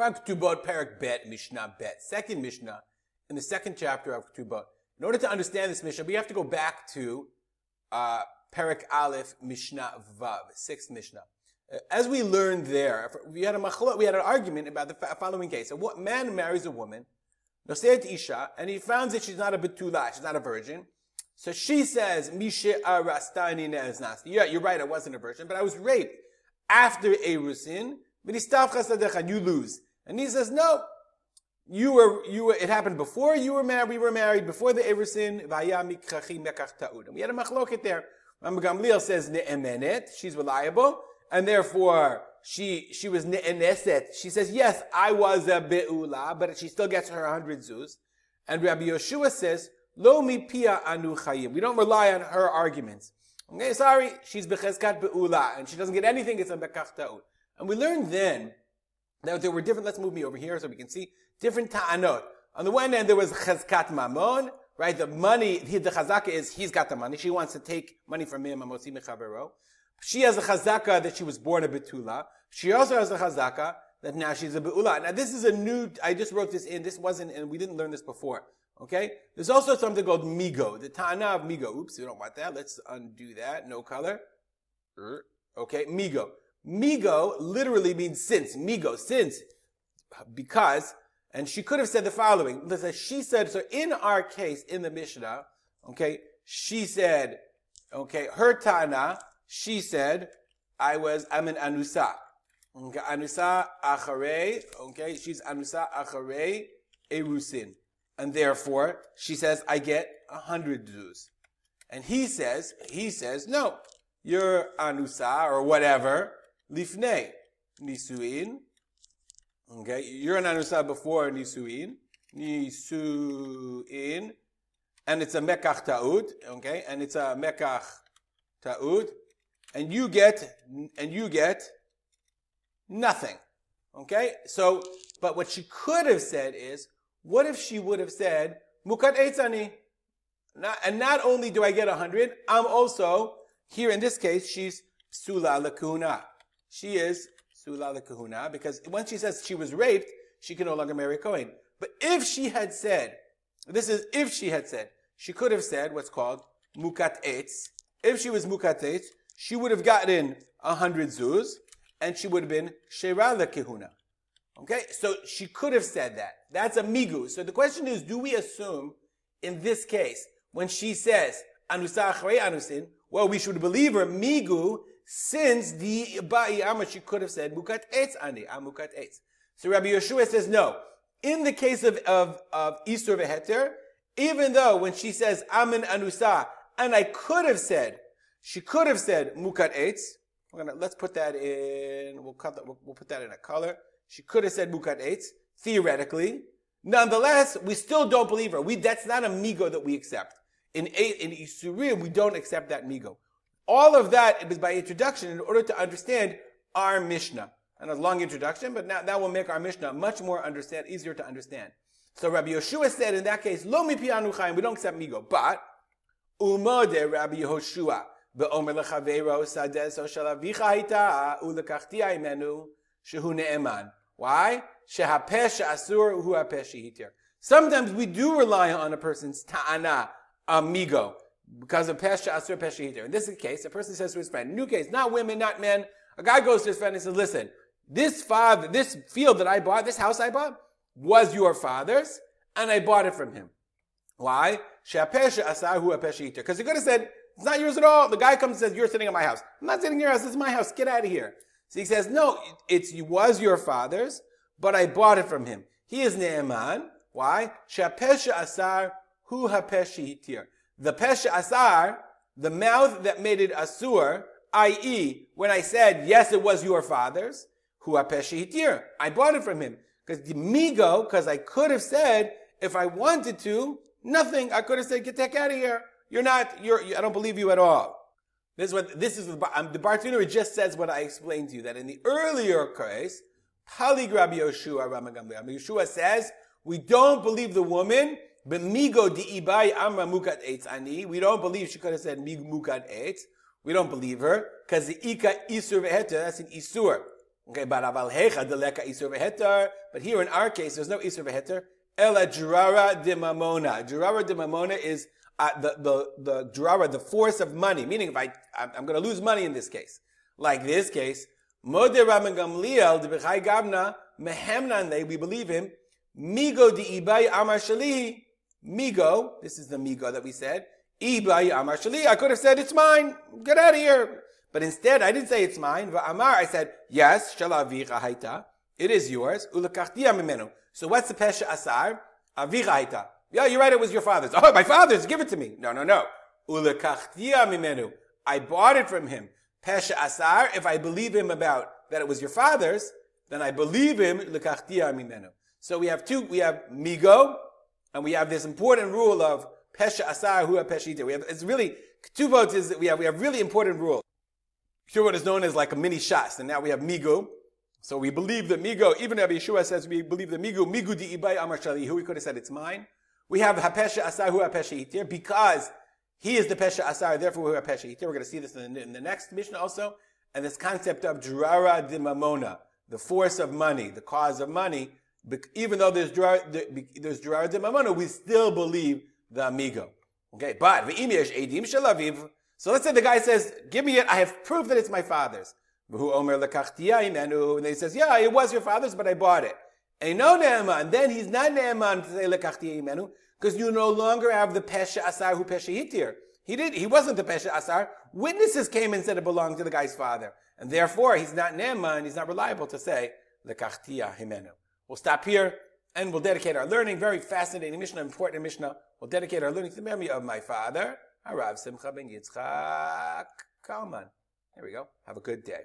We're on Ketubot, Perak Bet, Mishnah Bet. Second Mishnah in the second chapter of Ketubot. In order to understand this Mishnah, we have to go back to uh, Perak Aleph, Mishnah Vav, sixth Mishnah. Uh, as we learned there, we had a machlot, we had an argument about the following case. A what man marries a woman, Noseit Isha, and he finds that she's not a betula, she's not a virgin. So she says, Mishe arastani ne'eznasti. Yeah, you're right, I wasn't a virgin, but I was raped after Erusin, you lose. And he says, no, you were, you were, it happened before you were married, we were married, before the Erusin, and we had a machloket there. Rabban Gamliel says ne'emenet, she's reliable, and therefore she she was ne'eneset. She says, yes, I was a be'ula, but she still gets her hundred zuz. And Rabbi Yeshua says, lo mi pia anu chayim. We don't rely on her arguments. Okay, sorry, she's becheskat be'ula, and she doesn't get anything, it's a. And we learned then that there were different, let's move me over here so we can see, different ta'anot. On the one hand, there was cheskat mamon, right? The money, the chazaka is he's got the money. She wants to take money from him. She has a chazaka that she was born a betula. She also has a chazaka that now she's a beula. Now this is a new. I just wrote this in. This wasn't, and we didn't learn this before. Okay. There's also something called migo. The ta'ana of migo. Oops, we don't want that. Let's undo that. No color. Er, okay, migo. Migo literally means since. Migo, since. Because and she could have said the following. Listen, she said, so in our case, in the Mishnah, okay, she said, okay, her Tana, she said, I was, I'm an Anusa. Okay, Anusa Achare, okay, she's Anusa Achare Erusin. And therefore, she says, I get a hundred zuz. And he says, he says, no, you're Anusa or whatever, Lifnei, Nisuin, Okay, you're an anusa before nisuin, nisuin, and it's a mekach ta'ud. Okay, and it's a mekach ta'ud, and you get and you get nothing. Okay, so but what she could have said is, what if she would have said mukat eitzani? and not only do I get a hundred, I'm also here in this case she's sula lakuna. She is Sula kahuna, because once she says she was raped, she can no longer marry a Kohen. But if she had said, this is if she had said, she could have said what's called mukat etz. If she was mukat etz, she would have gotten a hundred zuz, and she would have been shera kahuna. Okay, so she could have said that. That's a migu. So the question is, do we assume in this case, when she says anusa anusin, well, we should believe her migu since the Ba'iyama, she could have said, Mukat Eitz Ani, ah, Mukat Eitz. So Rabbi Yeshua says, no. In the case of, of, of Isur Veheter, even though when she says, Amen Anusa, and I could have said, she could have said, Mukat Eitz, we're gonna, let's put that in, we'll cut that, we'll, we'll put that in a color. She could have said Mukat Eitz, theoretically. Nonetheless, we still don't believe her. We, that's not a migo that we accept. In, in Isurim, we don't accept that migo. All of that is by introduction in order to understand our Mishnah. And a long introduction, but now that will make our Mishnah much more understand, easier to understand. So Rabbi Yeshua said in that case, Lo mi pianu chayim, we don't accept migo. But, umode Rabbi Yehoshua, ve'omer lechavero sades o shalavicha haita ulekachti imenu shehu ne'eman. Why? Shehapesh asur hu hapesh. Sometimes we do rely on a person's ta'ana, amigo because of Pesha Asur Pesha Hiter. In this case, a person says to his friend, new case, not women, not men. A guy goes to his friend and says, listen, this father, this field that I bought, this house I bought, was your father's, and I bought it from him. Why? Because he could have said, it's not yours at all. The guy comes and says, you're sitting at my house. I'm not sitting in your house, this is my house, get out of here. So he says, no, it's, it was your father's, but I bought it from him. He is Ne'eman. Why? Shapesha asar hu hapeshi. The Pesha Asar, the mouth that made it Asur, i.e., when I said, yes, it was your father's, who Pesha Hitir, I bought it from him. Because the Migo, because I could have said, if I wanted to, nothing. I could have said, get the heck out of here. You're not, you're, I don't believe you at all. This is what, this is, um, the Bartenura just says what I explained to you, that in the earlier case, Paligrab Yoshua Ramagamli. Yeshua says, we don't believe the woman but migo di ibai amra mukat eitz ani. We don't believe she could have said mig mukat eitz. We don't believe her because the ika isur veheter. That's an isur. Okay, but aval hecha deleka isur v'heter. But here in our case, there's no isur v'heter. Ela drara de mamona. Drara de mamona is uh, the the the drara, the force of money. Meaning, if I I'm, I'm going to lose money in this case, like this case, moder Rabban Gamliel de gavna mehemnan we believe him. Migo di ibay amar shalihi. Migo, this is the migo that we said. I could have said it's mine. Get out of here. But instead, I didn't say it's mine. Amar, I said yes. It is yours. So what's the pesha asar? Yeah, you're right. It was your father's. Oh, my father's. Give it to me. No, no, no. I bought it from him. Pesha asar. If I believe him about that it was your father's, then I believe him. So we have two, we have migo, and we have this important rule of pesha asar hua peshita. We have, it's really, votes is we have, we have really important rule. What is known as like a mini shas, and now we have migo. So we believe that migo, even if Yeshua says we believe that migo, migo di ibai amar shalihu, we could have said it's mine. We have hapesha asar hua pesha because he is the pesha asar, therefore hua pesha Itir. We're going to see this in the, in the next Mishnah also. And this concept of drara di mamona, the force of money, the cause of money, even though there's there's Gerard Mamona, we still believe the amigo. Okay, but edim shalaviv. So let's say the guy says, "Give me it. I have proof that it's my father's." And he says, "Yeah, it was your father's, but I bought it." And no ne'eman. Then he's not ne'eman to say lekachtiya imenu because you no longer have the pesha asar who pesha hitir. He did. He wasn't the pesha asar. Witnesses came and said it belonged to the guy's father, and therefore he's not ne'eman. He's not reliable to say lekachtiya himenu. We'll stop here and we'll dedicate our learning. Very fascinating Mishnah, important Mishnah. We'll dedicate our learning to the memory of my father, Harav Simcha ben Yitzchak Kalman. There we go. Have a good day.